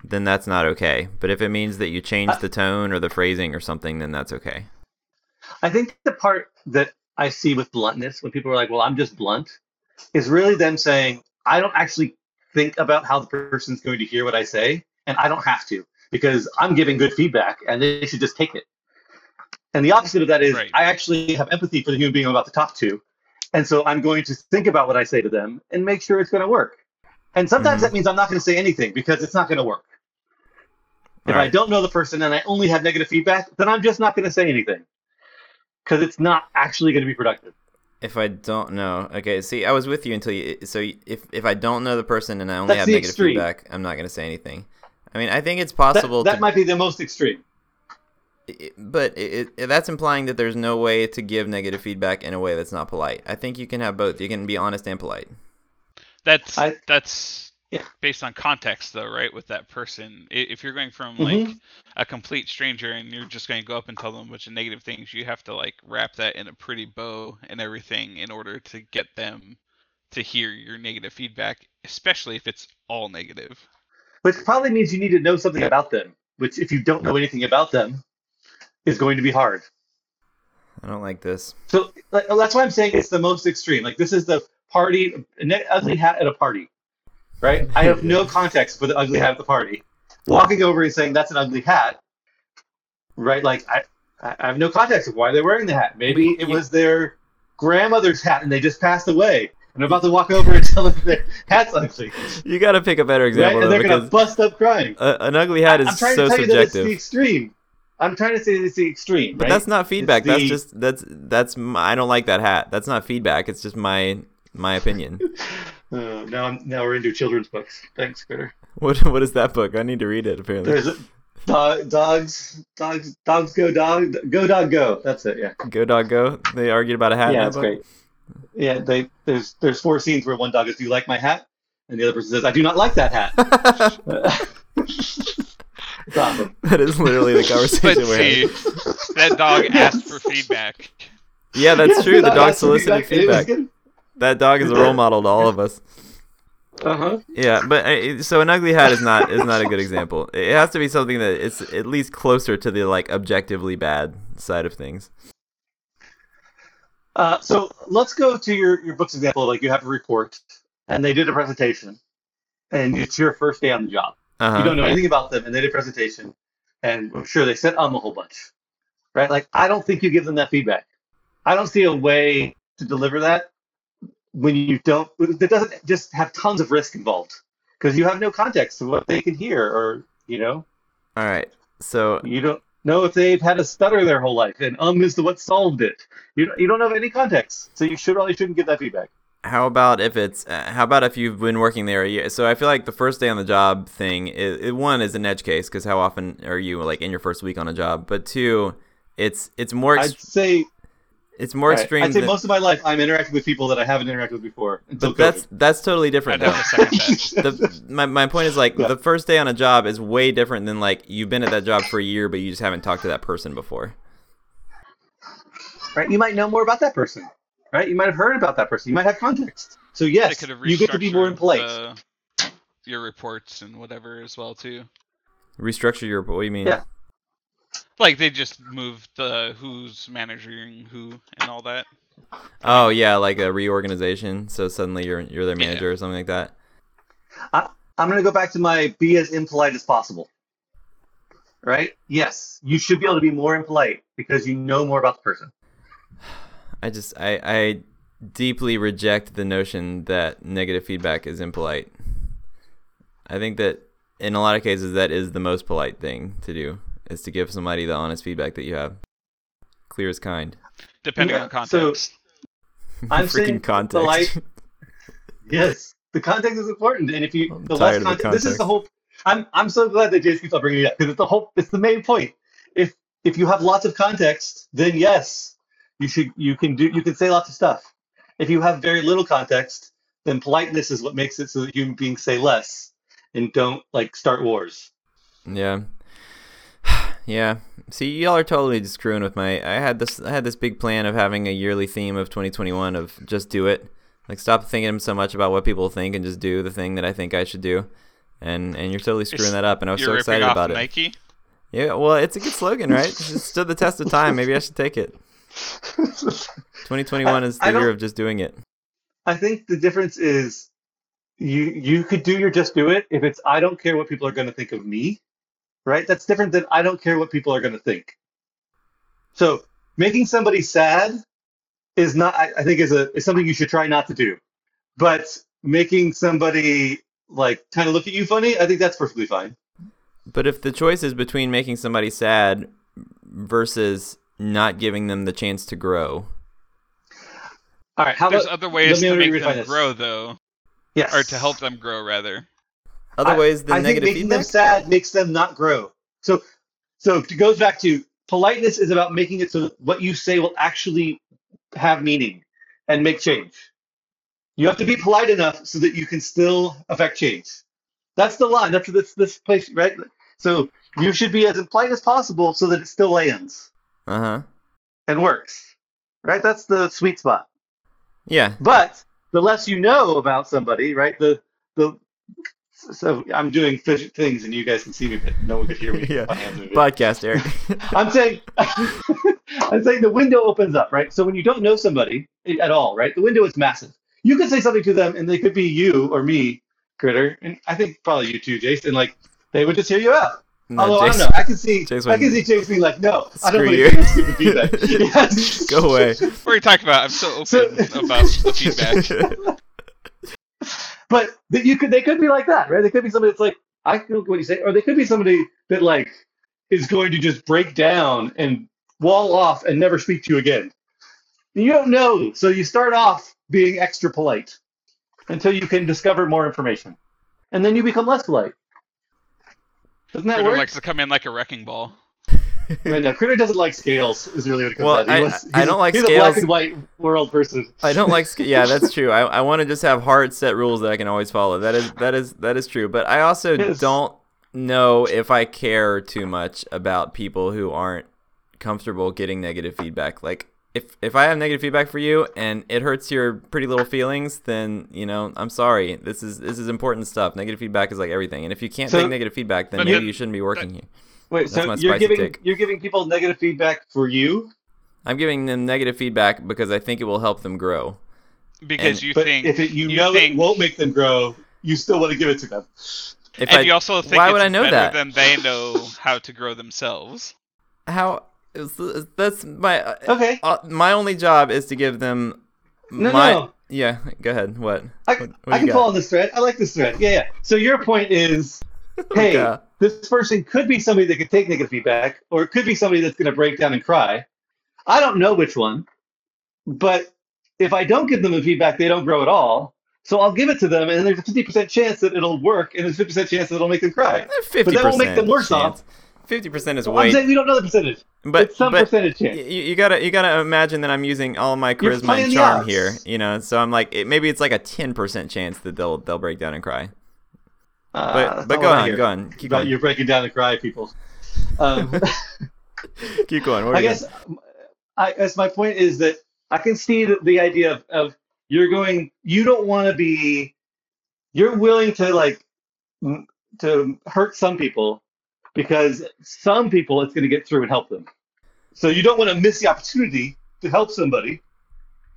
then that's not okay. But if it means that you change the tone or the phrasing or something, then that's okay. I think the part that I see with bluntness, when people are like, "Well, I'm just blunt," is really them saying, "I don't actually think about how the person's going to hear what I say, and I don't have to because I'm giving good feedback, and they should just take it." And the opposite of that is, Right. I actually have empathy for the human being I'm about to talk to, and so I'm going to think about what I say to them and make sure it's going to work. And sometimes Mhm. that means I'm not going to say anything because it's not going to work. If I don't know the person and I only have negative feedback, then I'm just not going to say anything because it's not actually going to be productive. If I don't know, okay. See, I was with you until you. So if if I don't know the person and I only That's have negative extreme. feedback, I'm not going to say anything. I mean, I think it's possible that to might be the most extreme. But it, it, that's implying that there's no way to give negative feedback in a way that's not polite. I think you can have both. You can be honest and polite. That's I- that's Yeah. based on context, though, right? With that person, if you're going from Mhm. like a complete stranger and you're just going to go up and tell them a bunch of negative things, you have to like wrap that in a pretty bow and everything in order to get them to hear your negative feedback, especially if it's all negative. Which probably means you need to know something about them, which, if you don't know anything about them, is going to be hard. I don't like this. So like, that's why I'm saying it's the most extreme. Like this is the party, an ugly hat at a party, right? I have no context for the ugly hat at the party. Walking over and saying that's an ugly hat, right? Like I, I have no context of why they're wearing the hat. Maybe it was their grandmother's hat and they just passed away. And I'm about to walk over and tell them their hat's ugly, You got to pick a better right? example And they're gonna bust up crying. a, an ugly hat is I'm trying so to tell you that it's the extreme. I'm trying to say it's the extreme, But right? that's not feedback. That's just that's that's I don't like that hat. That's not feedback. It's just my my opinion. Uh, now, I'm, now we're into children's books. Thanks, Critter. what what is that book? I need to read it. Apparently, There's a, dog, dogs, dogs, dogs go dog, go dog go. That's it. Yeah, Go dog go. They argued about a hat. yeah, that that's book? great. Yeah, they there's there's four scenes where one dog is, "Do you like my hat?" and the other person says, "I do not like that hat." awesome. that is literally the But conversation we're see, having. that dog asked for feedback. Yeah, that's Yeah, true. The dog dog solicited and feedback. That dog is a role model to all of us. Uh-huh. Yeah, but uh, so an ugly hat is not is not a good example. It has to be something that it's at least closer to the like objectively bad side of things. Uh, so let's go to your, your book's example. Like you have a report, and they did a presentation, and it's your first day on the job. Uh-huh. You don't know anything about them, and they did a presentation, and I'm sure they sent um a whole bunch, right? Like I don't think you give them that feedback. I don't see a way to deliver that when you don't. That doesn't just have tons of risk involved because you have no context of what they can hear, or you know, All right. So you don't know if they've had a stutter their whole life, and um is the what solved it. You don't, you don't have any context, so you should probably shouldn't give that feedback. how about if it's uh, how about if you've been working there a year? So I feel like the first day on the job thing, is, it, one is an edge case because how often are you like in your first week on a job? But two, it's it's more I'd say it's more Right. extreme. I'd say than- most of my life I'm interacting with people that I haven't interacted with before until but that's that's totally different. have though. to second that. the, my, my point is like Yeah. the first day on a job is way different than like you've been at that job for a year but you just haven't talked to that person before Right? You might know more about that person. Right? You might have heard about that person. You might have context. So They yes, could have you get to be more restructured impolite. the- uh, your reports and whatever as well too. restructure your what do you mean Yeah. Like they just moved the who's managing who and all that. oh yeah like a reorganization so suddenly you're you're their Yeah. manager or something like that I'm going to go back to my be as impolite as possible. Right? Yes, you should be able to be more impolite because you know more about the person. i just i i deeply reject the notion that negative feedback is impolite i think that in a lot of cases that is the most polite thing to do is to give somebody the honest feedback that you have clear as kind Depending Yeah, on so- context. I'm saying freaking context polite- Yes, the context is important, and if you I'm the tired less of the context, this is the whole. I'm I'm so glad that Jason keeps on bringing it up because it's the whole. It's the main point. If if you have lots of context, then yes, you should you can do you can say lots of stuff. If you have very little context, then politeness is what makes it so that human beings say less and don't like start wars. Yeah. Yeah. See, y'all are totally just screwing with my. I had this. I had this big plan of having a yearly theme of 2021 of just do it. Like stop thinking so much about what people think and just do the thing that I think I should do. And and you're totally screwing It's- that up. And I was You're so ripping excited off about it. Nike. Yeah. Well, it's a good slogan, right? It stood the test of time. Maybe I should take it. 2021 is the year of just doing it. I think the difference is you you could do your just do it if it's I don't care what people are going to think of me, right? That's different than I don't care what people are going to think. So making somebody sad is not I, I think is a is something you should try not to do. But making somebody like kind of look at you funny, I think that's perfectly fine. But if the choice is between making somebody sad versus not giving them the chance to grow, All right, how There's about other ways to make redefine them grow though, yes. or to help them grow rather. Other I- ways than I think making feedback. them sad makes them not grow. So, so it goes back to politeness is about making it so what you say will actually have meaning and make change. You have to be polite enough so that you can still affect change. That's the line. That's this this place, right? So you should be as polite as possible so that it still lands Uh huh. and works. Right? That's the sweet spot. Yeah. But the less you know about somebody, right? The the so I'm doing fish things and you guys can see me, but no one could hear me. Yeah. My. Podcast, Eric. I'm saying I'm saying the window opens up, right? So when you don't know somebody at all, right? The window is massive. You could say something to them and they could be you or me, critter, and I think probably you too, Jason. Like they would just hear you out. No, Although I don't know, I can see Jason I can see Jason being like, no, I don't want you. to hear stupid feedback. Yes. Go away. What are you talking about? I'm so open So- about the feedback. But that you could they could be like that, right? They could be somebody that's like, I feel what you say, or they could be somebody that like is going to just break down and wall off and never speak to you again. You don't know, so you start off being extra polite until you can discover more information, and then you become less polite. Doesn't that Critter work? likes to come in like a wrecking ball. Right, no, Critter doesn't like scales. Is really what it comes Well, down I- wants- I don't like he's a black scales. and white world person. I don't like. sc- Yeah, that's true. I, I want to just have hard set rules that I can always follow. That is that is that is true. But I also Yes. don't know if I care too much about people who aren't comfortable getting negative feedback. Like if if I have negative feedback for you and it hurts your pretty little feelings, then you know I'm sorry. This is this is important stuff. Negative feedback is like everything. And if you can't So- take negative feedback, then But maybe then- you shouldn't be working here. Wait, That's my so you're giving take. you're giving people negative feedback for you, I'm giving them negative feedback because I think it will help them grow. Because And- you but think if it, you, you know think- it won't make them grow, you still want to give it to them. If and I, you also think why it's would I know better that? than they know how to grow themselves. how is- that's my uh, Okay. uh, my only job is to give them No, my no. yeah. Go ahead. What? I, What- what I can got? follow this thread. I like this thread. Yeah, yeah. So your point is, hey, Yeah. this person could be somebody that could take negative feedback, or it could be somebody that's going to break down and cry. I don't know which one, but if I don't give them the feedback, they don't grow at all. So I'll give it to them, and there's a 50% chance that it'll work, and there's a 50% chance that it'll make them cry. Fifty that won't make them worse chance. off. Fifty percent is Well, I'm saying we don't know the percentage. but it's some but percentage chance. you, you gotta you gotta imagine that I'm using all my charisma and charm here. You know, so I'm like it, maybe it's like a ten percent chance that they'll they'll break down and cry. Uh, But that's but go on, go on, keep But going, You're breaking down the cry, people. Um, keep going. What I guess I guess my point is that I can see the, the idea of, of you're going you don't want to be you're willing to like m- to hurt some people because some people it's going to get through and help them. So you don't want to miss the opportunity to help somebody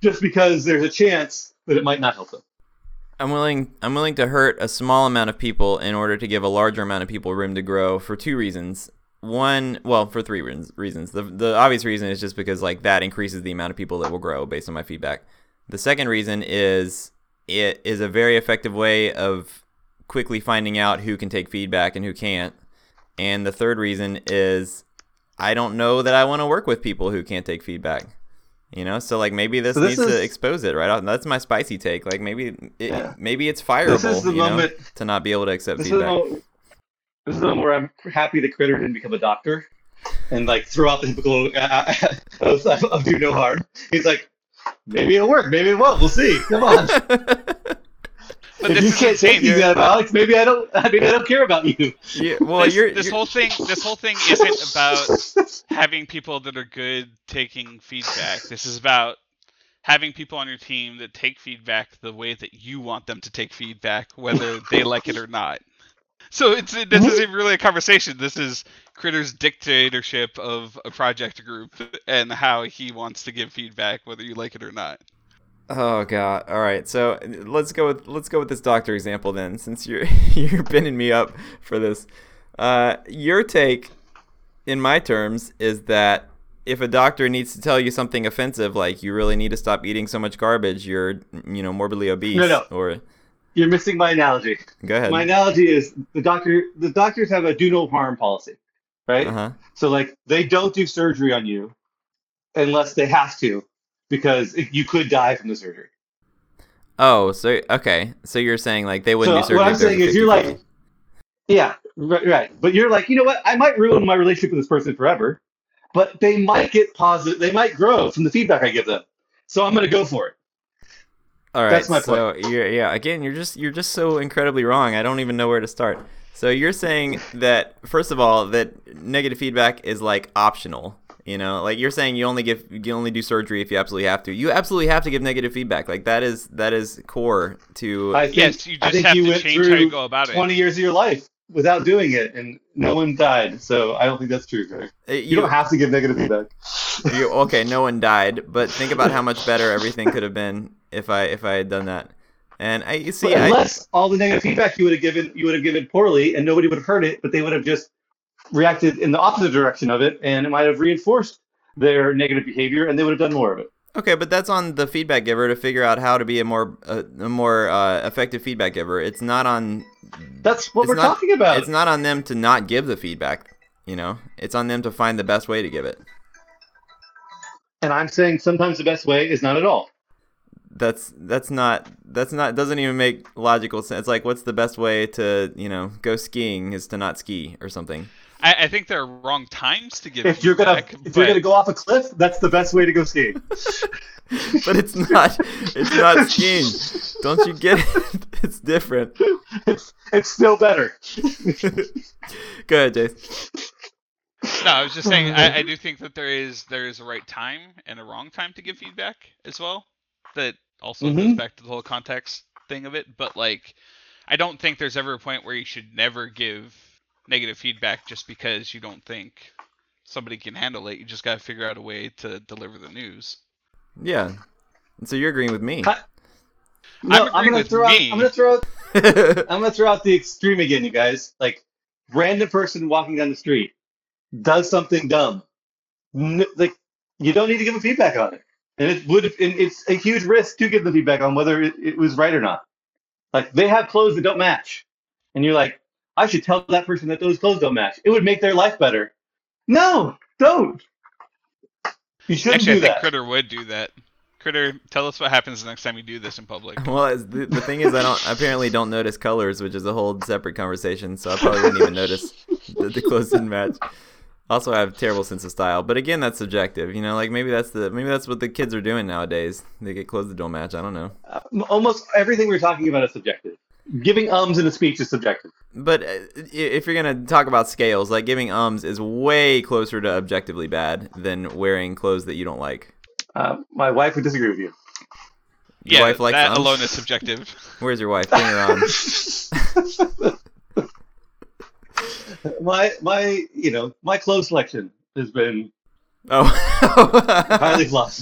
just because there's a chance that it might not help them. I'm willing I'm willing to hurt a small amount of people in order to give a larger amount of people room to grow for two reasons. One, well, for three reasons. The the obvious reason is just because like that increases the amount of people that will grow based on my feedback. The second reason is it is a very effective way of quickly finding out who can take feedback and who can't. And the third reason is I don't know that I want to work with people who can't take feedback. You know, so like maybe this, So this needs to expose it right off. That's my spicy take. Like maybe it, Yeah. maybe it's fireable. This is the you know, to not be able to accept This is, the feedback. moment, this is the moment where I'm happy the critter didn't become a doctor and like throw out the typical uh, of, of do no harm. He's like, maybe it'll work, maybe it won't. We'll see. Come on. But if this you can't insane. take these You're- maybe I don't. Maybe I don't care about you. Yeah, well, this, you're, this you're- whole thing this whole thing isn't about having people that are good taking feedback. This is about having people on your team that take feedback the way that you want them to take feedback, whether they like it or not. So it's this isn't really a conversation. This is Critter's dictatorship of a project group and how he wants to give feedback, whether you like it or not. Oh god. All right. So let's go with let's go with this doctor example then, since you're you're pinning me up for this. Uh, your take, in my terms, is that if a doctor needs to tell you something offensive, like you really need to stop eating so much garbage, you're you know morbidly obese, No, no. or You're missing my analogy. go ahead. My analogy is the doctor. The doctors have a do no harm policy, right? Uh huh. So like they don't do surgery on you unless they have to, because it, you could die from the surgery. Oh, so okay. So you're saying like they wouldn't So do surgery. what I'm saying is you're like, yeah, right, right. But you're like, you know what? I might ruin my relationship with this person forever, but they might get positive. They might grow from the feedback I give them. So I'm going to go for it. All right. That's my so you're yeah. Again, you're just you're just so incredibly wrong. I don't even know where to start. So you're saying that first of all that negative feedback is like optional. You know, like you're saying you only give you only do surgery if you absolutely have to. You absolutely have to give negative feedback. Like that is that is core to. I think, Yes, you I think have you to went change how you through go about it. 20 years of your life without doing it, and no one died. So I don't think that's true. Greg. Uh, You don't have to give negative feedback. you okay? No one died, but think about how much better everything could have been if I if I had done that. And I you see, But I, unless all the negative feedback you would have given, you would have given poorly, and nobody would have heard it, but they would have just reacted in the opposite direction of it, and it might have reinforced their negative behavior, and they would have done more of it. Okay, but that's on the feedback giver to figure out how to be a more uh, a more uh, effective feedback giver. It's not on That's what we're not- talking about. it's not on them to not give the feedback. You know, it's on them to find the best way to give it. And I'm saying sometimes the best way is not at all. That's that's not that's not doesn't even make logical sense. Like, what's the best way to you know go skiing is to not ski or something. I, I think there are wrong times to give If you're gonna feedback, if you're gonna go off a cliff, that's the best way to go skiing. But it's not it's not skiing. Don't you get it? It's different. it's it's still better. Go ahead, Jace. No, I was just saying. I, I do think that there is there is a right time and a wrong time to give feedback as well. That also goes Mhm. back to the whole context thing of it. But like, I don't think there's ever a point where you should never give negative feedback just because you don't think somebody can handle it. You just got to figure out a way to deliver the news. Yeah. So you're agreeing with me. Hi- No, I'm I'm, gonna with throw out. I'm gonna throw. Out, I'm gonna throw out the extreme again, you guys. Like, random person walking down the street does something dumb. N- like, you don't need to give them feedback on it, and it would. And it's a huge risk to give them feedback on whether it, it was right or not. Like, they have clothes that don't match, and you're like, I should tell that person that those clothes don't match. It would make their life better. No, don't. You shouldn't Actually, I do think that. Critter would do that. Critter, tell us what happens the next time you do this in public. well, the, the thing is, I don't apparently don't notice colors, which is a whole separate conversation. So I probably wouldn't even notice that the clothes didn't match. Also, I have a terrible sense of style, but again, that's subjective. You know, like maybe that's the maybe that's what the kids are doing nowadays. They get clothes that don't match. I don't know. Uh, almost everything we're talking about is subjective. Giving ums in a speech is subjective. But uh, if you're gonna talk about scales, like giving ums is way closer to objectively bad than wearing clothes that you don't like. Uh, my wife would disagree with you. Your yeah, wife likes that ums? alone is subjective. Where's your wife? Bring her on. my my you know my clothes selection has been Oh. highly flawed.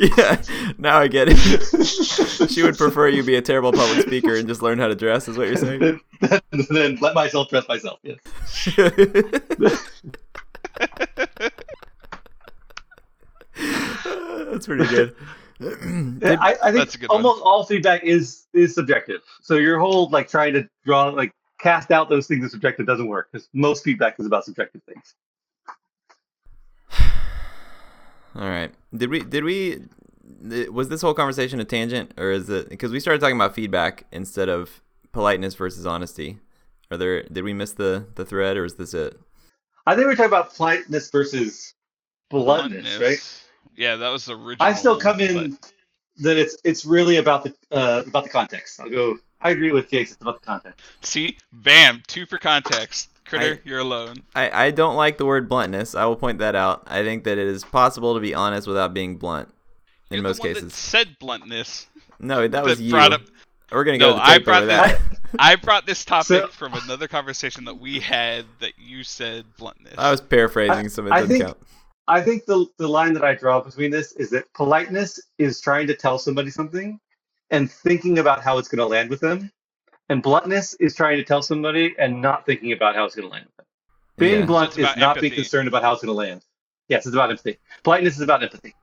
yeah, now I get it. She would prefer you be a terrible public speaker and just learn how to dress, is what you're saying? then, then let myself dress myself. Yes. That's pretty good. Did- I, I think That's a one. almost all feedback is is subjective. So your whole like trying to draw like cast out those things as subjective doesn't work because most feedback is about subjective things. All right. Did we? Did we? Was this whole conversation a tangent, or is it because we started talking about feedback instead of politeness versus honesty? Are there? Did we miss the the thread, or is this it? I think we're talking about politeness versus bluntness, right? Yeah, that was the original. I still come in but- that it's it's really about the uh, about the context. I'll go. I agree with Jason it's about the context. See, bam, two for context. Critter, I- you're alone. I, I don't like the word bluntness. I will point that out. I think that it is possible to be honest without being blunt. In You're most the one cases, that said bluntness. No, that was you. brought up. We're gonna No, go to the I brought that- that. I brought this topic So- from another conversation that we had that you said bluntness. I was paraphrasing, I- so it I doesn't think- count. I think the the line that I draw between this is that politeness is trying to tell somebody something and thinking about how it's going to land with them, and bluntness is trying to tell somebody and not thinking about how it's going to land. Being Yeah. blunt it's is about not being concerned about how it's going to land. Yes, it's about empathy. Politeness is about empathy.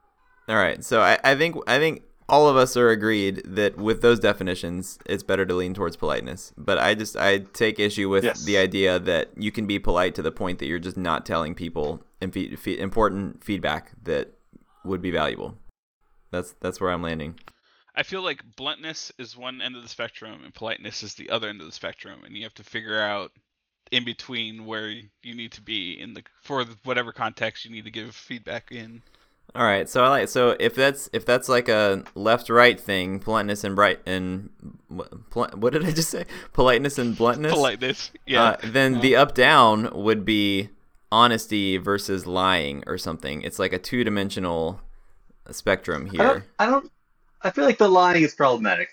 All right, so I, I think I think all of us are agreed that with those definitions, it's better to lean towards politeness. But I just I take issue with Yes. the idea that you can be polite to the point that you're just not telling people infe- fe- important feedback that would be valuable. That's that's where I'm landing. I feel like bluntness is one end of the spectrum and politeness is the other end of the spectrum, and you have to figure out in between where you need to be in the for whatever context you need to give feedback in. All right, so I like so if that's if that's like a left right thing, politeness and bright and what, pol- what did I just say? Politeness and bluntness. Politeness, yeah. Uh, then the up down would be honesty versus lying or something. It's like a two dimensional spectrum I don't, here. I don't. I feel like the lying is problematic.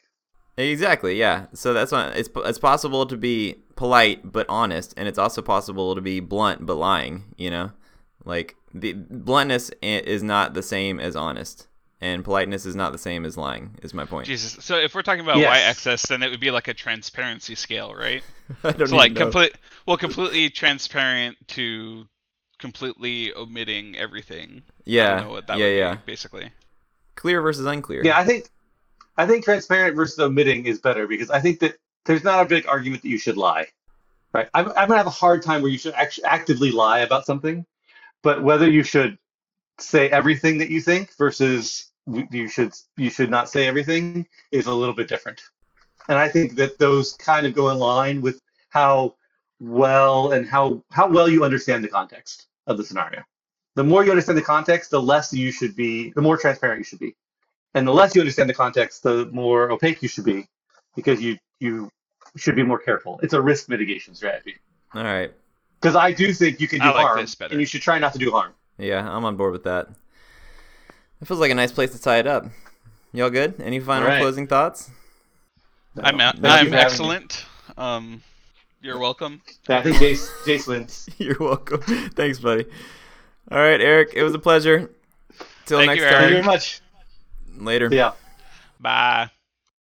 Exactly, yeah. So that's why it's it's possible to be polite but honest, and it's also possible to be blunt but lying. You know, like the bluntness is not the same as honest, and politeness is not the same as lying. Is my point. Jesus. So if we're talking about Yes. y-axis, then it would be like a transparency scale, right? I don't So like even know. complete, well, completely transparent to completely omitting everything. I Yeah, don't know what that yeah, would be, yeah. basically. Clear versus unclear. Yeah, I think I think transparent versus omitting is better because I think that there's not a big argument that you should lie. Right? I'm, I'm gonna have a hard time where you should actually actively lie about something, but whether you should say everything that you think versus you should you should not say everything is a little bit different. And I think that those kind of go in line with how well and how how well you understand the context of the scenario. The more you understand the context, the less you should be, the more transparent you should be and the less you understand the context, the more opaque you should be, because you you should be more careful. It's a risk mitigation strategy. All right. Because I do think you can do like harm, this and you should try not to do harm. Yeah, I'm on board with that. It feels like a nice place to tie it up. Y'all good? Any final All right. closing thoughts? I'm Thank I'm for having excellent. Um, You're welcome. I think Jace, Jace wins. You're welcome. Thanks, buddy. All right, Eric. It was a pleasure. Till Thank next you, Thank you very much. Later. Yeah. Bye.